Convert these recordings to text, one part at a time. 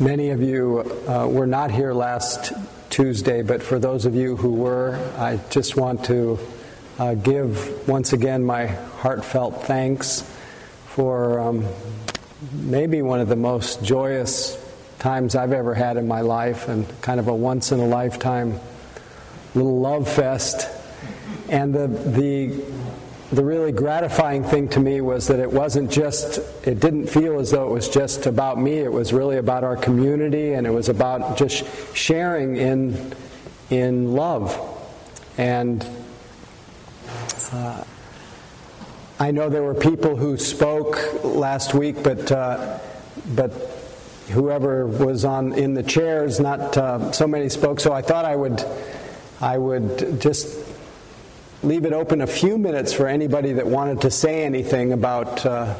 Many of you uh, were not here last Tuesday, but for those of you who were, I just want to uh, give once again my heartfelt thanks for um, maybe one of the most joyous times I've ever had in my life and kind of a once in a lifetime little love fest. And the, the the really gratifying thing to me was that it wasn't just, it didn't feel as though it was just about me. It was really about our community and it was about just sharing in, in love. And uh, I know there were people who spoke last week, but, uh, but whoever was on in the chairs, not uh, so many spoke. So I thought I would, I would just leave it open a few minutes for anybody that wanted to say anything about, uh,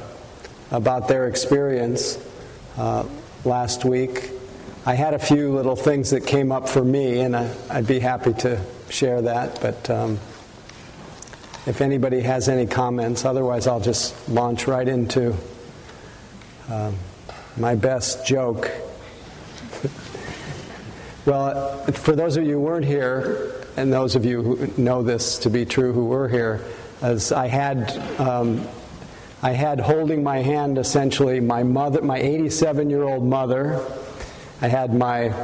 about their experience uh, last week. I had a few little things that came up for me, and I, would be happy to share that. But um, if anybody has any comments, otherwise, I'll just launch right into um, my best joke. well, for those of you who weren't here, and those of you who know this to be true who were here, as I had, um, I had holding my hand essentially my mother, my 87 year old mother. I had my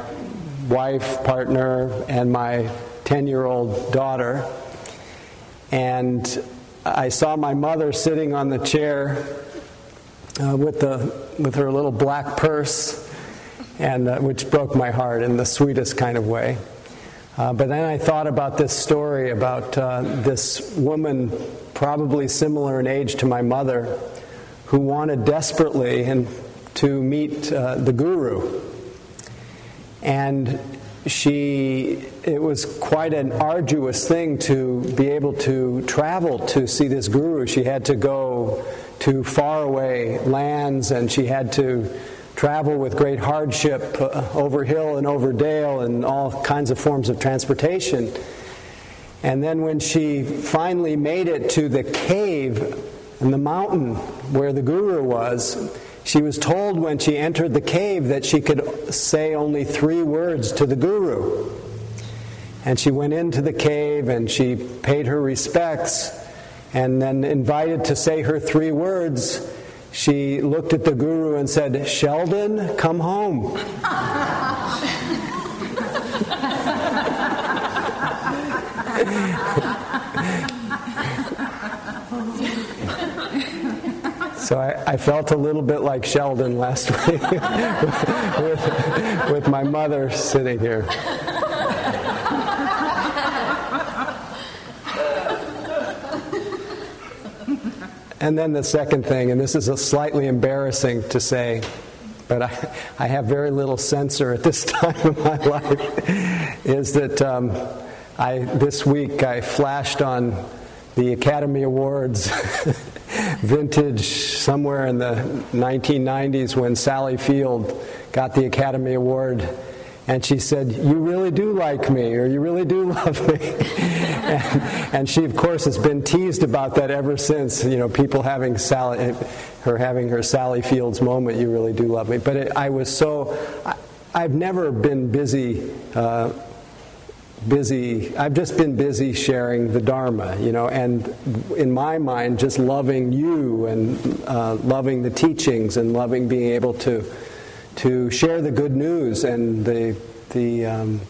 wife, partner, and my 10 year old daughter. And I saw my mother sitting on the chair uh, with, the, with her little black purse, and, uh, which broke my heart in the sweetest kind of way. Uh, but then I thought about this story about uh, this woman, probably similar in age to my mother, who wanted desperately and to meet uh, the guru. And she, it was quite an arduous thing to be able to travel to see this guru. She had to go to faraway lands and she had to travel with great hardship uh, over hill and over dale and all kinds of forms of transportation. And then when she finally made it to the cave in the mountain where the guru was, she was told when she entered the cave that she could say only three words to the guru. And she went into the cave and she paid her respects and then invited to say her three words she looked at the guru and said, Sheldon, come home. so I, I, felt a little bit like Sheldon last week with, with my mother sitting here. And then the second thing, and this is a slightly embarrassing to say, but I, I have very little censor at this time of my life, is that um, I, this week I flashed on the Academy Awards vintage somewhere in the 1990s when Sally Field got the Academy Award and she said, You really do like me, or you really do love me. and, and, she, of course, has been teased about that ever since. You know, people having Sally, her having her Sally Fields moment, you really do love me. But it, I was so, I, have never been busy. Uh, busy i've just been busy sharing the dharma you know and in my mind just loving you and uh, loving the teachings and loving being able to to share the good news and the, the, um,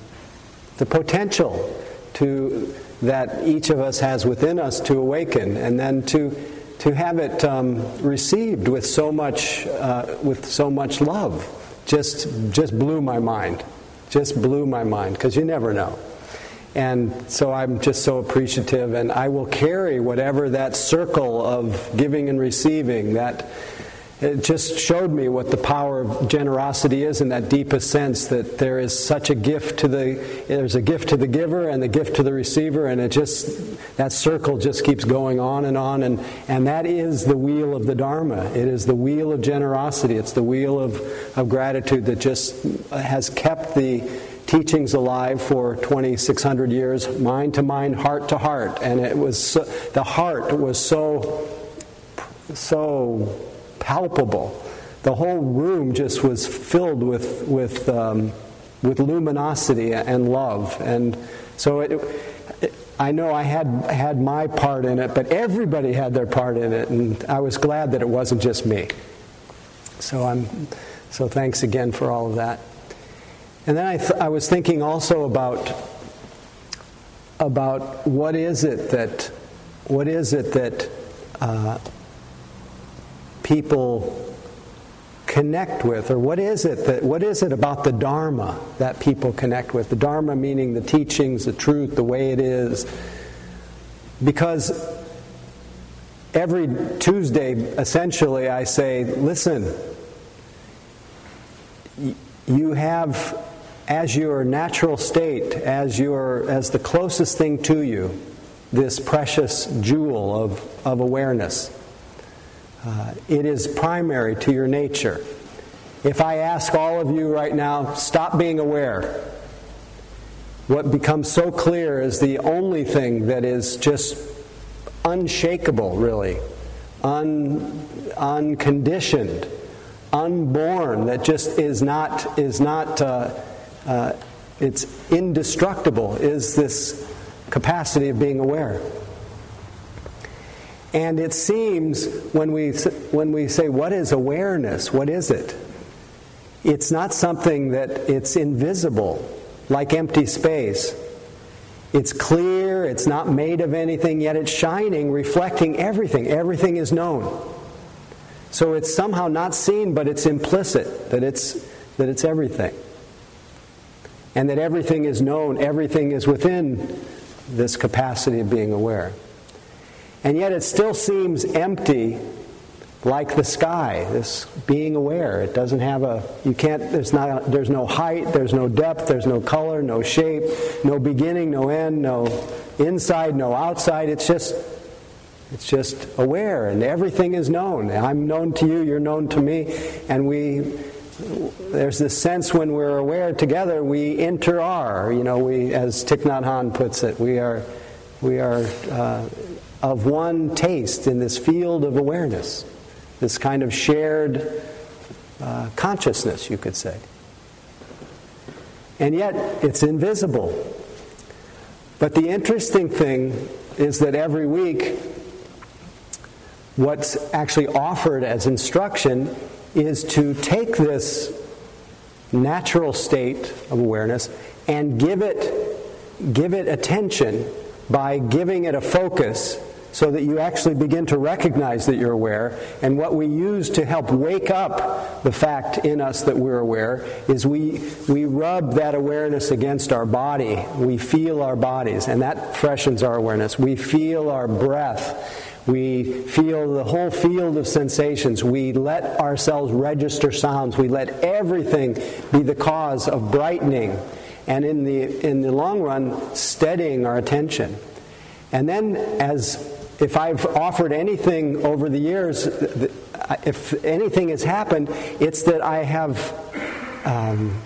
the potential to, that each of us has within us to awaken, and then to, to have it um, received with so much, uh, with so much love just, just blew my mind. Just blew my mind, because you never know. And so I'm just so appreciative, and I will carry whatever that circle of giving and receiving, that it just showed me what the power of generosity is in that deepest sense that there is such a gift to the there's a gift to the giver and the gift to the receiver and it just that circle just keeps going on and on and and that is the wheel of the dharma. It is the wheel of generosity. It's the wheel of of gratitude that just has kept the teachings alive for 2600 years mind to mind heart to heart. And it was so, the heart was so so palpable the whole room just was filled with, with, um, with luminosity and love. And so it, it, I know I had, had my part in it, but everybody had their part in it, and I was glad that it wasn't just me. So, I'm, so thanks again for all of that. And then I, th- I was thinking also about, about what is it that, what is it that uh, people connect with, or what is it that what is it about the Dharma that people connect with? The Dharma meaning the teachings, the truth, the way it is. Because every Tuesday, essentially, I say, listen, you have as your natural state, as your as the closest thing to you, this precious jewel of, of awareness. Uh, it is primary to your nature. If I ask all of you right now, stop being aware, what becomes so clear is the only thing that is just unshakable, really, un, unconditioned, unborn, that just is not, is not uh, uh, it's indestructible, is this capacity of being aware. And it seems when we, when we say, What is awareness? What is it? It's not something that it's invisible, like empty space. It's clear, it's not made of anything, yet it's shining, reflecting everything. Everything is known. So it's somehow not seen, but it's implicit that it's, that it's everything. And that everything is known, everything is within this capacity of being aware. And yet it still seems empty like the sky, this being aware. It doesn't have a, you can't, there's, not, there's no height, there's no depth, there's no color, no shape, no beginning, no end, no inside, no outside. It's just, it's just aware, and everything is known. I'm known to you, you're known to me, and we, there's this sense when we're aware together, we inter are. You know, we, as Thich Nhat Hanh puts it, we are, we are uh, of one taste in this field of awareness, this kind of shared uh, consciousness, you could say. And yet, it's invisible. But the interesting thing is that every week, what's actually offered as instruction is to take this natural state of awareness and give it, give it attention by giving it a focus so that you actually begin to recognize that you're aware. And what we use to help wake up the fact in us that we're aware is we, we rub that awareness against our body. We feel our bodies, and that freshens our awareness. We feel our breath. We feel the whole field of sensations. We let ourselves register sounds. We let everything be the cause of brightening and in the, in the long run, steadying our attention. And then, as if I've offered anything over the years, if anything has happened, it's that I have. Um,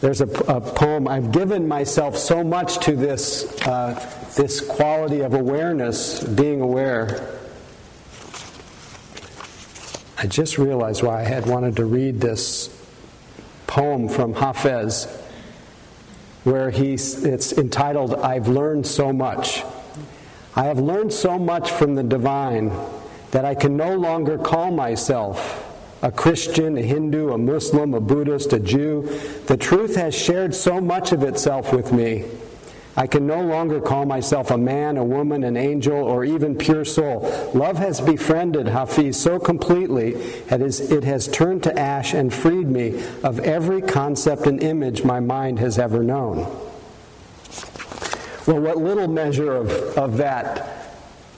there's a, a, poem. I've given myself so much to this uh, this quality of awareness, being aware. I just realized why I had wanted to read this poem from Hafez, where he's it's entitled "I've learned so much." I have learned so much from the divine that I can no longer call myself a Christian, a Hindu, a Muslim, a Buddhist, a Jew. The truth has shared so much of itself with me. I can no longer call myself a man, a woman, an angel, or even pure soul. Love has befriended Hafiz so completely that it has turned to ash and freed me of every concept and image my mind has ever known. Well, what little measure of, of that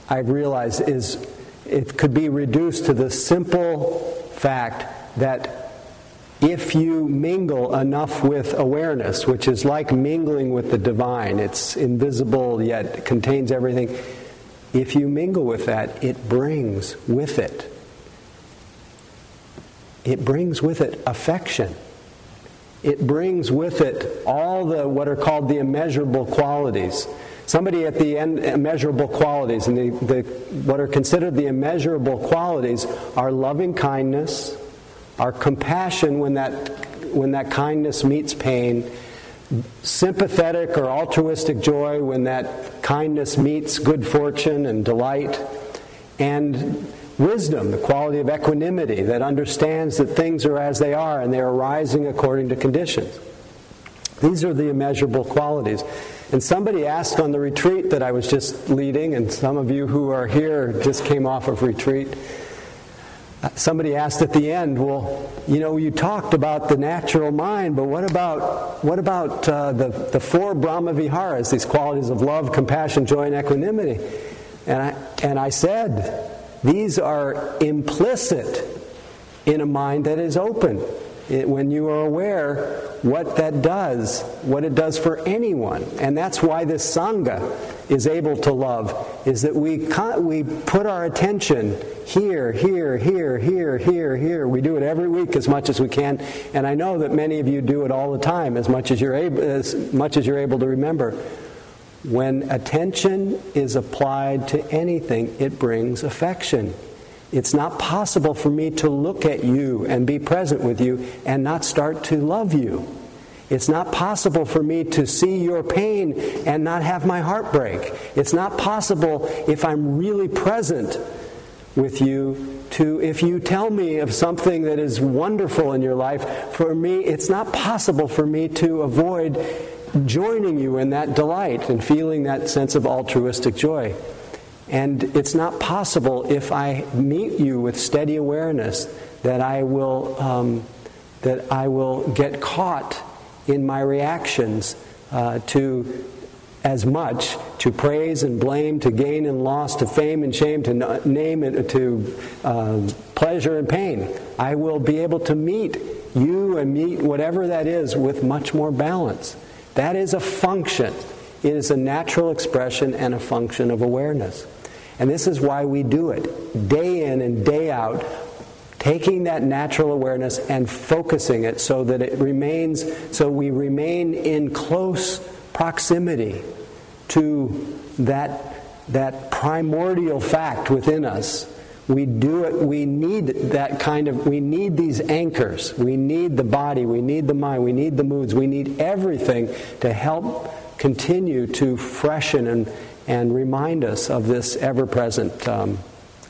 I've realized is it could be reduced to the simple fact that if you mingle enough with awareness, which is like mingling with the divine, it's invisible yet contains everything. If you mingle with that, it brings with it. It brings with it affection it brings with it all the what are called the immeasurable qualities. Somebody at the end, immeasurable qualities, and the, the, what are considered the immeasurable qualities are loving kindness, our compassion when that, when that kindness meets pain, sympathetic or altruistic joy when that kindness meets good fortune and delight, and wisdom, the quality of equanimity that understands that things are as they are and they're arising according to conditions. These are the immeasurable qualities. And somebody asked on the retreat that I was just leading, and some of you who are here just came off of retreat. Somebody asked at the end, "Well, you know, you talked about the natural mind, but what about what about uh, the the four Brahma Viharas, these qualities of love, compassion, joy, and equanimity?" And I and I said, these are implicit in a mind that is open. It, when you are aware what that does, what it does for anyone. And that's why this Sangha is able to love, is that we, we put our attention here, here, here, here, here, here. We do it every week as much as we can. And I know that many of you do it all the time as much as you're able, as much as you're able to remember. When attention is applied to anything, it brings affection. It's not possible for me to look at you and be present with you and not start to love you. It's not possible for me to see your pain and not have my heart break. It's not possible if I'm really present with you to, if you tell me of something that is wonderful in your life, for me, it's not possible for me to avoid joining you in that delight and feeling that sense of altruistic joy. And it's not possible if I meet you with steady awareness that I will, um, that I will get caught in my reactions uh, to as much to praise and blame, to gain and loss, to fame and shame, to name and to uh, pleasure and pain. I will be able to meet you and meet whatever that is with much more balance. That is a function. It is a natural expression and a function of awareness. And this is why we do it day in and day out, taking that natural awareness and focusing it so that it remains, so we remain in close proximity to that, that primordial fact within us we do it we need that kind of we need these anchors. We need the body we need the mind we need the moods we need everything to help continue to freshen and, and remind us of this ever-present um,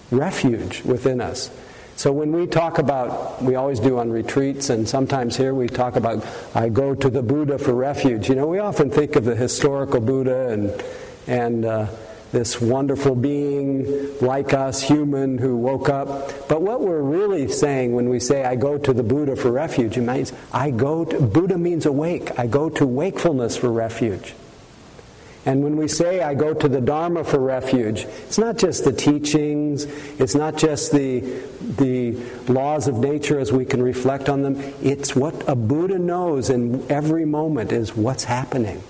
refuge within us. So when we talk about we always do on retreats and sometimes here we talk about i go to the buddha for refuge. You know we often think of the historical buddha and and uh, this wonderful being like us, human, who woke up. But what we're really saying when we say, I go to the Buddha for refuge, it means I go to, Buddha means awake. I go to wakefulness for refuge. And when we say I go to the Dharma for refuge, it's not just the teachings, it's not just the, the laws of nature as we can reflect on them. It's what a Buddha knows in every moment is what's happening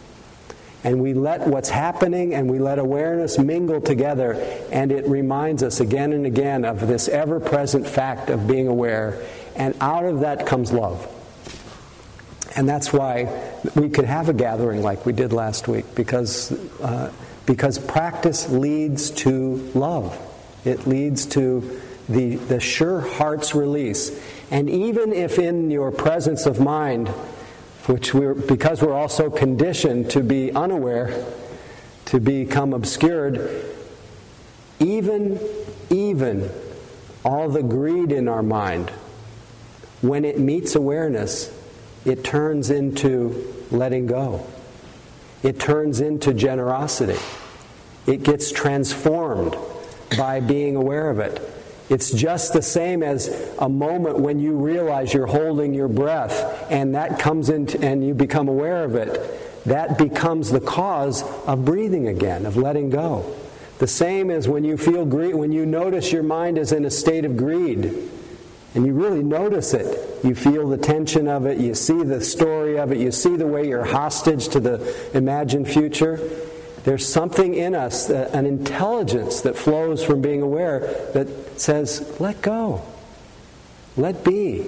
and we let what's happening and we let awareness mingle together, and it reminds us again and again of this ever present fact of being aware, and out of that comes love. And that's why we could have a gathering like we did last week, because, uh, because practice leads to love. It leads to the, the sure heart's release. And even if in your presence of mind, which we're, because we're also conditioned to be unaware, to become obscured, even, even all the greed in our mind, when it meets awareness, it turns into letting go. It turns into generosity. It gets transformed by being aware of it. It's just the same as a moment when you realize you're holding your breath and that comes in and you become aware of it. That becomes the cause of breathing again, of letting go. The same as when you feel greed, when you notice your mind is in a state of greed, and you really notice it. You feel the tension of it, you see the story of it, you see the way you're hostage to the imagined future. There's something in us, an intelligence that flows from being aware that says, let go, let be.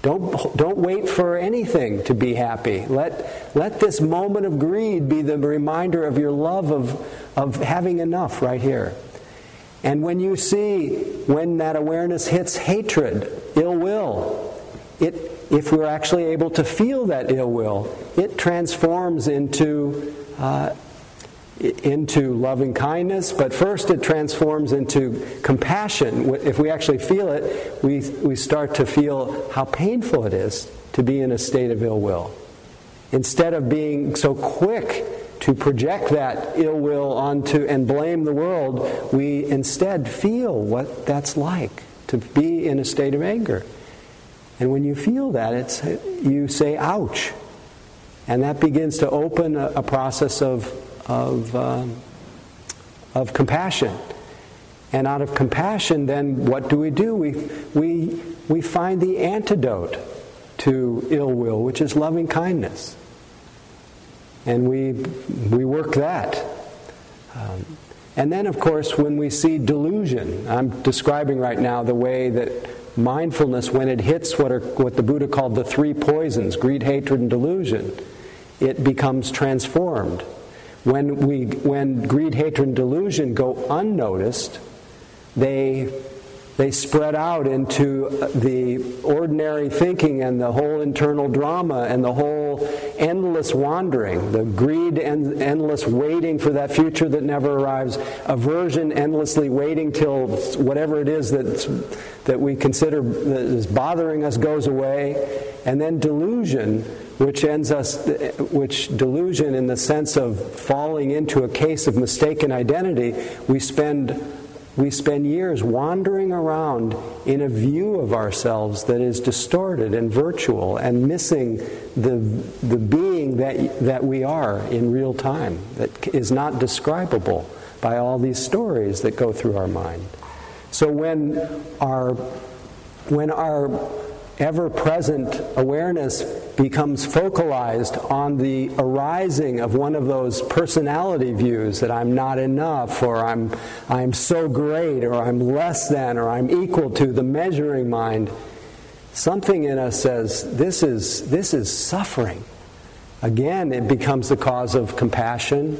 Don't, don't wait for anything to be happy. Let, let this moment of greed be the reminder of your love of, of having enough right here. And when you see when that awareness hits hatred, ill will, it, if we're actually able to feel that ill will, it transforms into, uh, into loving kindness, but first it transforms into compassion. If we actually feel it, we, we start to feel how painful it is to be in a state of ill will. Instead of being so quick to project that ill will onto and blame the world, we instead feel what that's like to be in a state of anger. And when you feel that, it's, you say, ouch. And that begins to open a, a process of, of, um, of compassion. And out of compassion, then what do we do? We, we, we find the antidote to ill will, which is loving kindness. And we, we work that. Um, and then, of course, when we see delusion, I'm describing right now the way that mindfulness, when it hits what, are, what the Buddha called the three poisons greed, hatred, and delusion it becomes transformed. When, we, when greed, hatred, and delusion go unnoticed, they they spread out into the ordinary thinking and the whole internal drama and the whole endless wandering, the greed and endless waiting for that future that never arrives, aversion endlessly waiting till whatever it is that that we consider that is bothering us goes away, and then delusion, which ends us, which delusion in the sense of falling into a case of mistaken identity, we spend we spend years wandering around in a view of ourselves that is distorted and virtual and missing the, the being that, that we are in real time, that is not describable by all these stories that go through our mind. So when our, when our ever present awareness becomes focalized on the arising of one of those personality views that I'm not enough, or I'm, I'm so great, or I'm less than, or I'm equal to, the measuring mind, something in us says, This is, this is suffering. Again, it becomes the cause of compassion,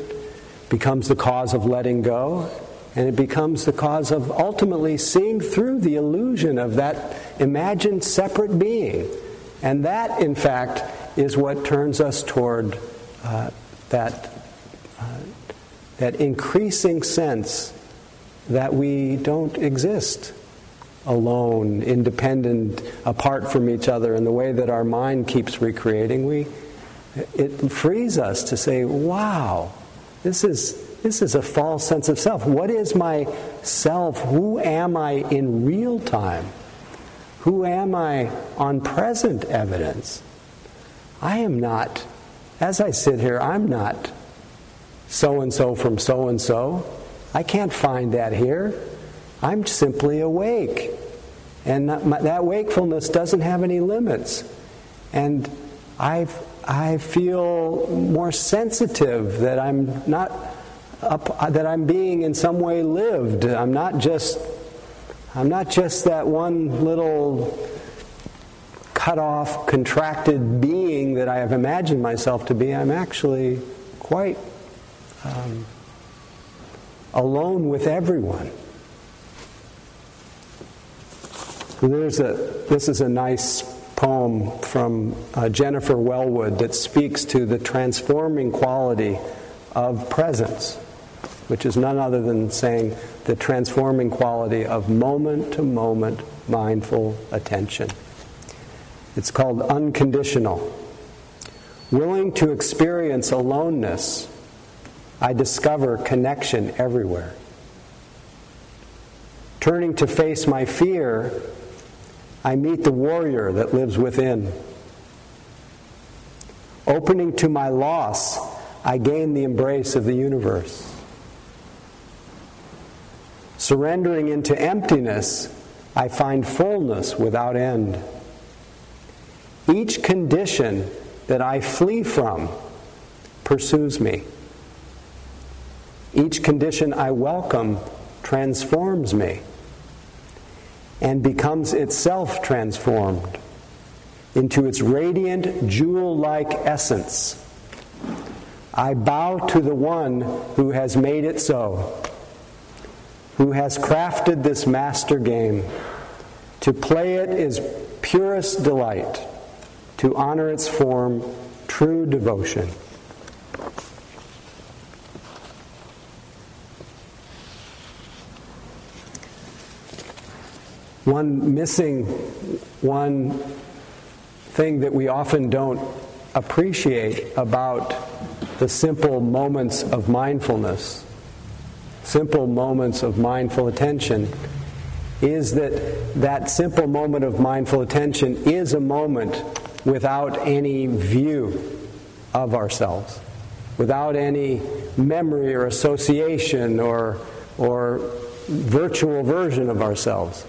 becomes the cause of letting go, and it becomes the cause of ultimately seeing through the illusion of that imagined separate being. And that, in fact, is what turns us toward uh, that, uh, that increasing sense that we don't exist alone, independent, apart from each other, in the way that our mind keeps recreating. We, it frees us to say, wow, this is this is a false sense of self. What is my self? Who am I in real time? Who am I on present evidence? I am not, as I sit here, I'm not so and so from so and so. I can't find that here. I'm simply awake. And that wakefulness doesn't have any limits. And I, I feel more sensitive that I'm not up, that I'm being in some way lived. I'm not just I'm not just that one little cut off, contracted being that I have imagined myself to be. I'm actually quite um, alone with everyone. There's a, this is a nice poem from uh, Jennifer Welwood that speaks to the transforming quality of presence which is none other than saying the transforming quality of moment to moment mindful attention. It's called unconditional. Willing to experience aloneness, I discover connection everywhere. Turning to face my fear, I meet the warrior that lives within. Opening to my loss, I gain the embrace of the universe. Surrendering into emptiness, I find fullness without end. Each condition that I flee from pursues me. Each condition I welcome transforms me and becomes itself transformed into its radiant, jewel like essence. I bow to the one who has made it so who has crafted this master game. To play it is purest delight, to honor its form, true devotion. One missing, one thing that we often don't appreciate about the simple moments of mindfulness, simple moments of mindful attention, is that that simple moment of mindful attention is a moment without any view of ourselves, without any memory or association or, or virtual version of ourselves.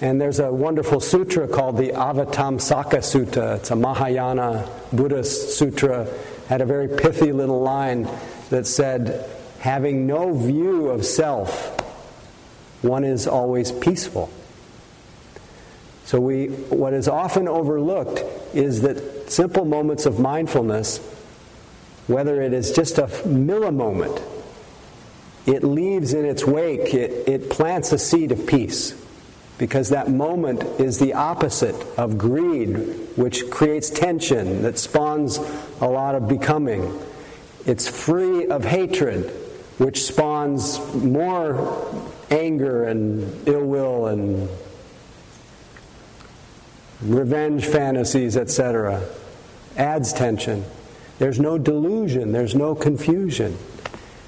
And there's a wonderful sutra called the Avatamsaka Sutta. It's a Mahayana Buddhist sutra. Had a very pithy little line that said, having no view of self, one is always peaceful. So we what is often overlooked is that simple moments of mindfulness, whether it is just a millimoment, it leaves in its wake, it, it plants a seed of peace because that moment is the opposite of greed, which creates tension, that spawns a lot of becoming. It's free of hatred, which spawns more anger and ill will and revenge fantasies, etc. Adds tension. There's no delusion, there's no confusion.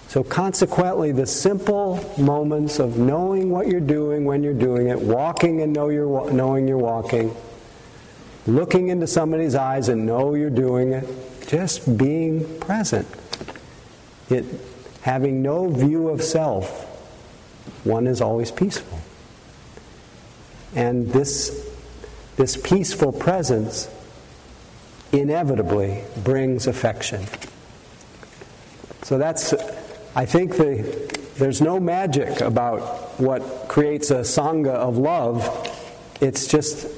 So, consequently, the simple moments of knowing what you're doing when you're doing it, walking and know you're, knowing you're walking, looking into somebody's eyes and know you're doing it, just being present. It, having no view of self, one is always peaceful. And this, this peaceful presence inevitably brings affection. So that's I think the, there's no magic about what creates a sangha of love. It's just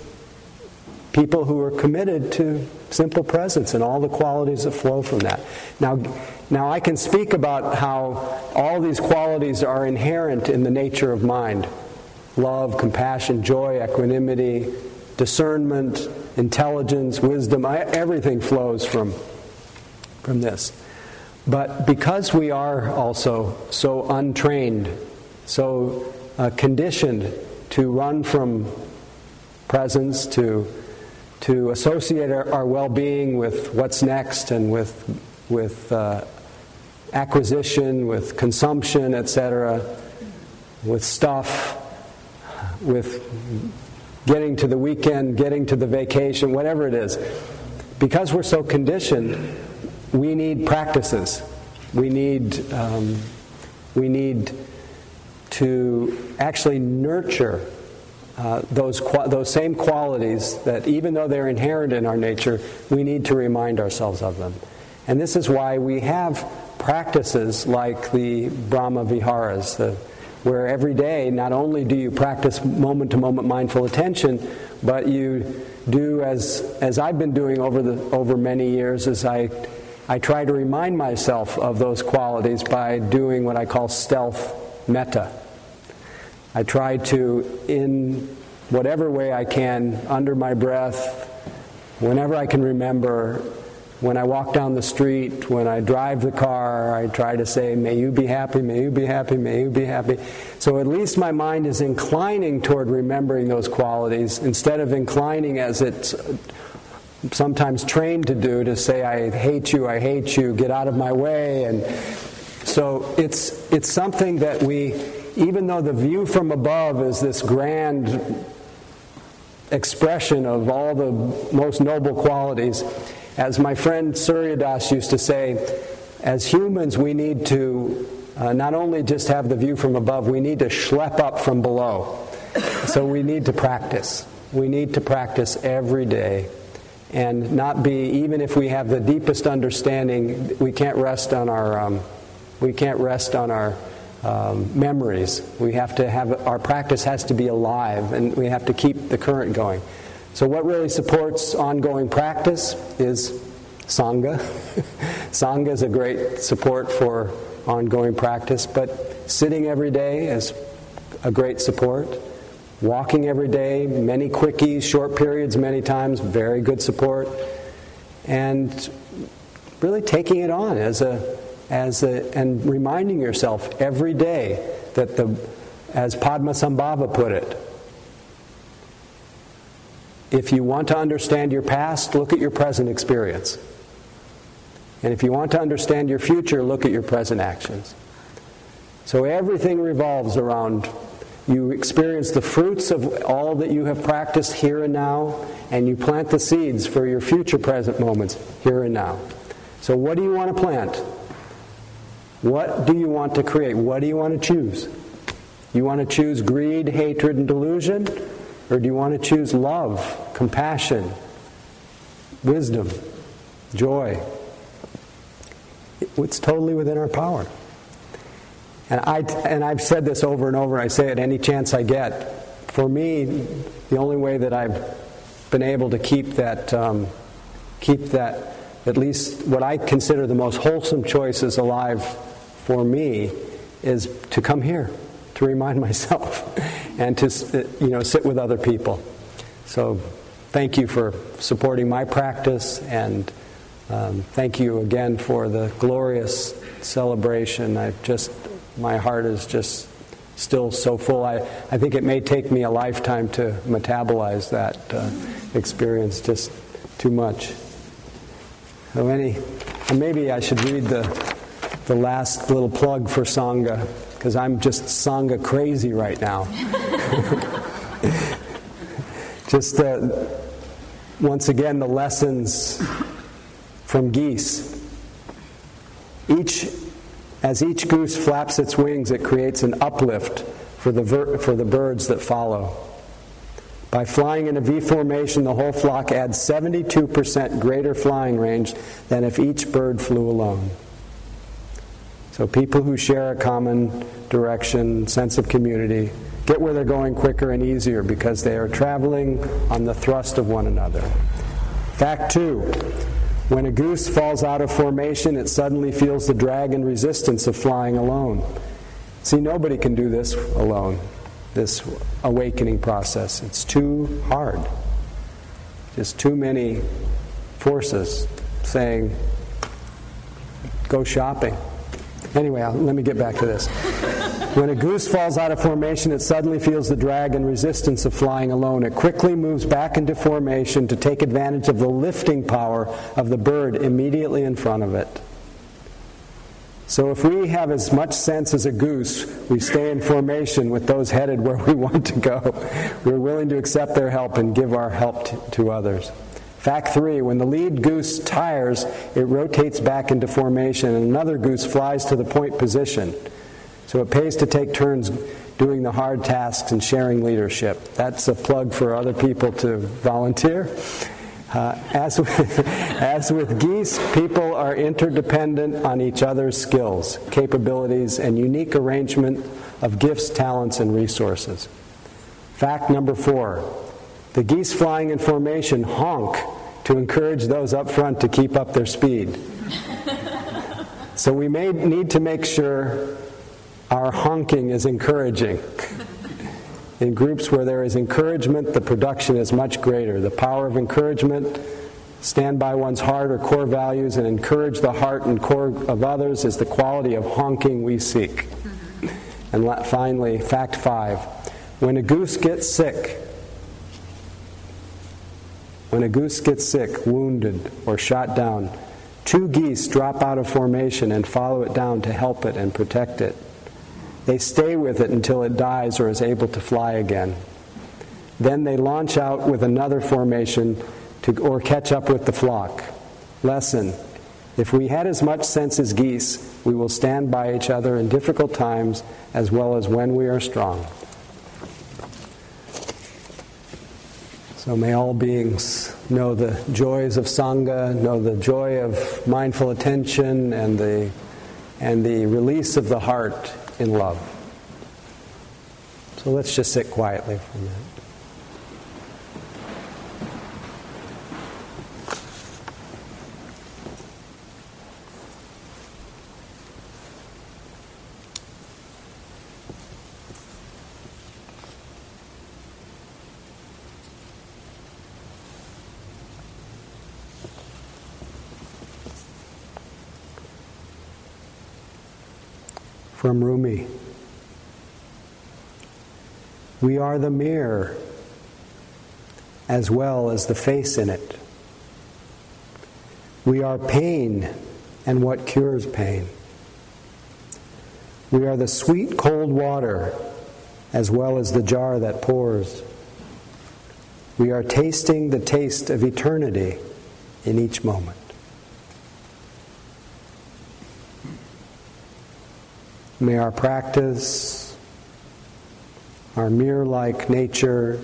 people who are committed to simple presence and all the qualities that flow from that. Now, now I can speak about how all these qualities are inherent in the nature of mind love, compassion, joy, equanimity, discernment, intelligence, wisdom, everything flows from, from this. But because we are also so untrained, so uh, conditioned to run from presence, to, to associate our, our well being with what's next and with, with uh, acquisition, with consumption, etc., with stuff, with getting to the weekend, getting to the vacation, whatever it is. Because we're so conditioned, we need practices. We need, um, we need to actually nurture uh, those, those same qualities that, even though they're inherent in our nature, we need to remind ourselves of them. And this is why we have practices like the Brahma Viharas, the, where every day not only do you practice moment to moment mindful attention, but you do as, as I've been doing over, the, over many years, as I I try to remind myself of those qualities by doing what I call stealth metta. I try to, in whatever way I can, under my breath, whenever I can remember, when I walk down the street, when I drive the car, I try to say, May you be happy, may you be happy, may you be happy. So at least my mind is inclining toward remembering those qualities instead of inclining as it's sometimes trained to do to say i hate you i hate you get out of my way and so it's it's something that we even though the view from above is this grand expression of all the most noble qualities as my friend Surya Das used to say as humans we need to uh, not only just have the view from above we need to schlep up from below. So we need to practice. We need to practice every day and not be even if we have the deepest understanding we can't rest on our um, we can't rest on our um, memories. We have to have our practice has to be alive and we have to keep the current going so what really supports ongoing practice is sangha sangha is a great support for ongoing practice but sitting every day is a great support. Walking every day, many quickies, short periods, many times, very good support. And really taking it on as a, as a, and reminding yourself every day that the, as Padmasambhava put it, if you want to understand your past, look at your present experience. And if you want to understand your future, look at your present actions. So everything revolves around you experience the fruits of all that you have practiced here and now, and you plant the seeds for your future present moments here and now. So, what do you want to plant? What do you want to create? What do you want to choose? You want to choose greed, hatred, and delusion? Or do you want to choose love, compassion, wisdom, joy? It's totally within our power. And, I, and I've said this over and over, I say it any chance I get. For me, the only way that I've been able to keep that, um, keep that, at least what I consider the most wholesome choices alive for me, is to come here, to remind myself, and to you know, sit with other people. So thank you for supporting my practice, and um, thank you again for the glorious celebration. I just my heart is just still so full. I, I think it may take me a lifetime to metabolize that uh, experience just too much. So any, maybe I should read the, the last little plug for Sangha, because I'm just Sangha crazy right now. just uh, once again, the lessons from geese. Each as each goose flaps its wings, it creates an uplift for the, ver- for the birds that follow. By flying in a V formation, the whole flock adds 72% greater flying range than if each bird flew alone. So, people who share a common direction, sense of community, get where they're going quicker and easier because they are traveling on the thrust of one another. Fact two when a goose falls out of formation, it suddenly feels the drag and resistance of flying alone. See, nobody can do this alone, this awakening process. It's too hard. There's too many forces saying, go shopping. Anyway, I'll, let me get back to this. When a goose falls out of formation, it suddenly feels the drag and resistance of flying alone. It quickly moves back into formation to take advantage of the lifting power of the bird immediately in front of it. So if we have as much sense as a goose, we stay in formation with those headed where we want to go. We're willing to accept their help and give our help to, to others. Fact three when the lead goose tires, it rotates back into formation and another goose flies to the point position. So it pays to take turns doing the hard tasks and sharing leadership. That's a plug for other people to volunteer. Uh, as, with, as with geese, people are interdependent on each other's skills, capabilities, and unique arrangement of gifts, talents, and resources. Fact number four the geese flying in formation honk to encourage those up front to keep up their speed. so we may need to make sure our honking is encouraging. In groups where there is encouragement, the production is much greater. The power of encouragement, stand by one's heart or core values and encourage the heart and core of others is the quality of honking we seek. Mm-hmm. And finally, fact five when a goose gets sick, when a goose gets sick, wounded, or shot down, two geese drop out of formation and follow it down to help it and protect it. They stay with it until it dies or is able to fly again. Then they launch out with another formation to, or catch up with the flock. Lesson If we had as much sense as geese, we will stand by each other in difficult times as well as when we are strong. So may all beings know the joys of Sangha, know the joy of mindful attention and the, and the release of the heart in love. So let's just sit quietly for a minute. From Rumi. We are the mirror as well as the face in it. We are pain and what cures pain. We are the sweet cold water as well as the jar that pours. We are tasting the taste of eternity in each moment. May our practice, our mirror like nature,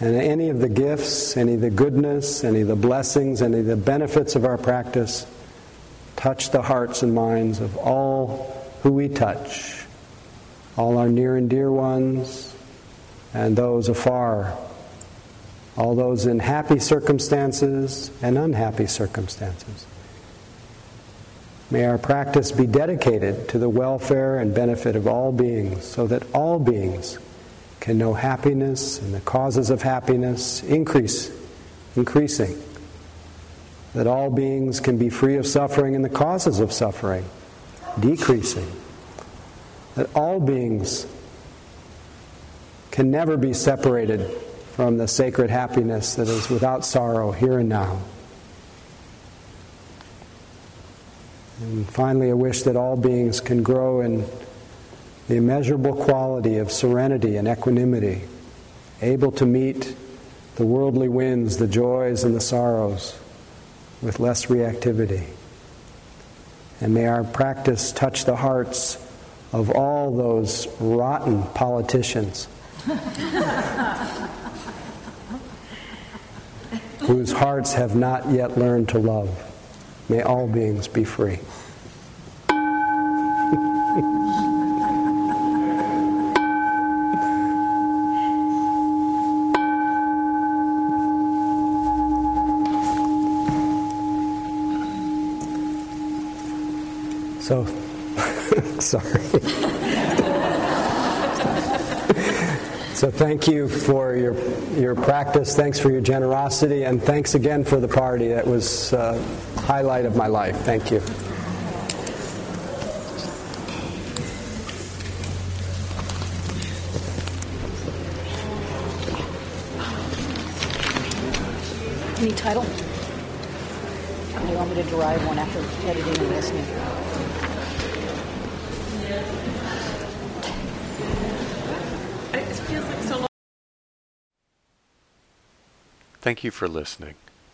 and any of the gifts, any of the goodness, any of the blessings, any of the benefits of our practice touch the hearts and minds of all who we touch, all our near and dear ones, and those afar, all those in happy circumstances and unhappy circumstances. May our practice be dedicated to the welfare and benefit of all beings, so that all beings can know happiness and the causes of happiness increase, increasing. That all beings can be free of suffering and the causes of suffering decreasing. That all beings can never be separated from the sacred happiness that is without sorrow here and now. And finally, a wish that all beings can grow in the immeasurable quality of serenity and equanimity, able to meet the worldly winds, the joys, and the sorrows with less reactivity. And may our practice touch the hearts of all those rotten politicians whose hearts have not yet learned to love. May all beings be free. So, sorry. so, thank you for your, your practice. Thanks for your generosity. And thanks again for the party. That was uh, highlight of my life. Thank you. Any title? You want me to derive one after editing and listening? Thank you for listening.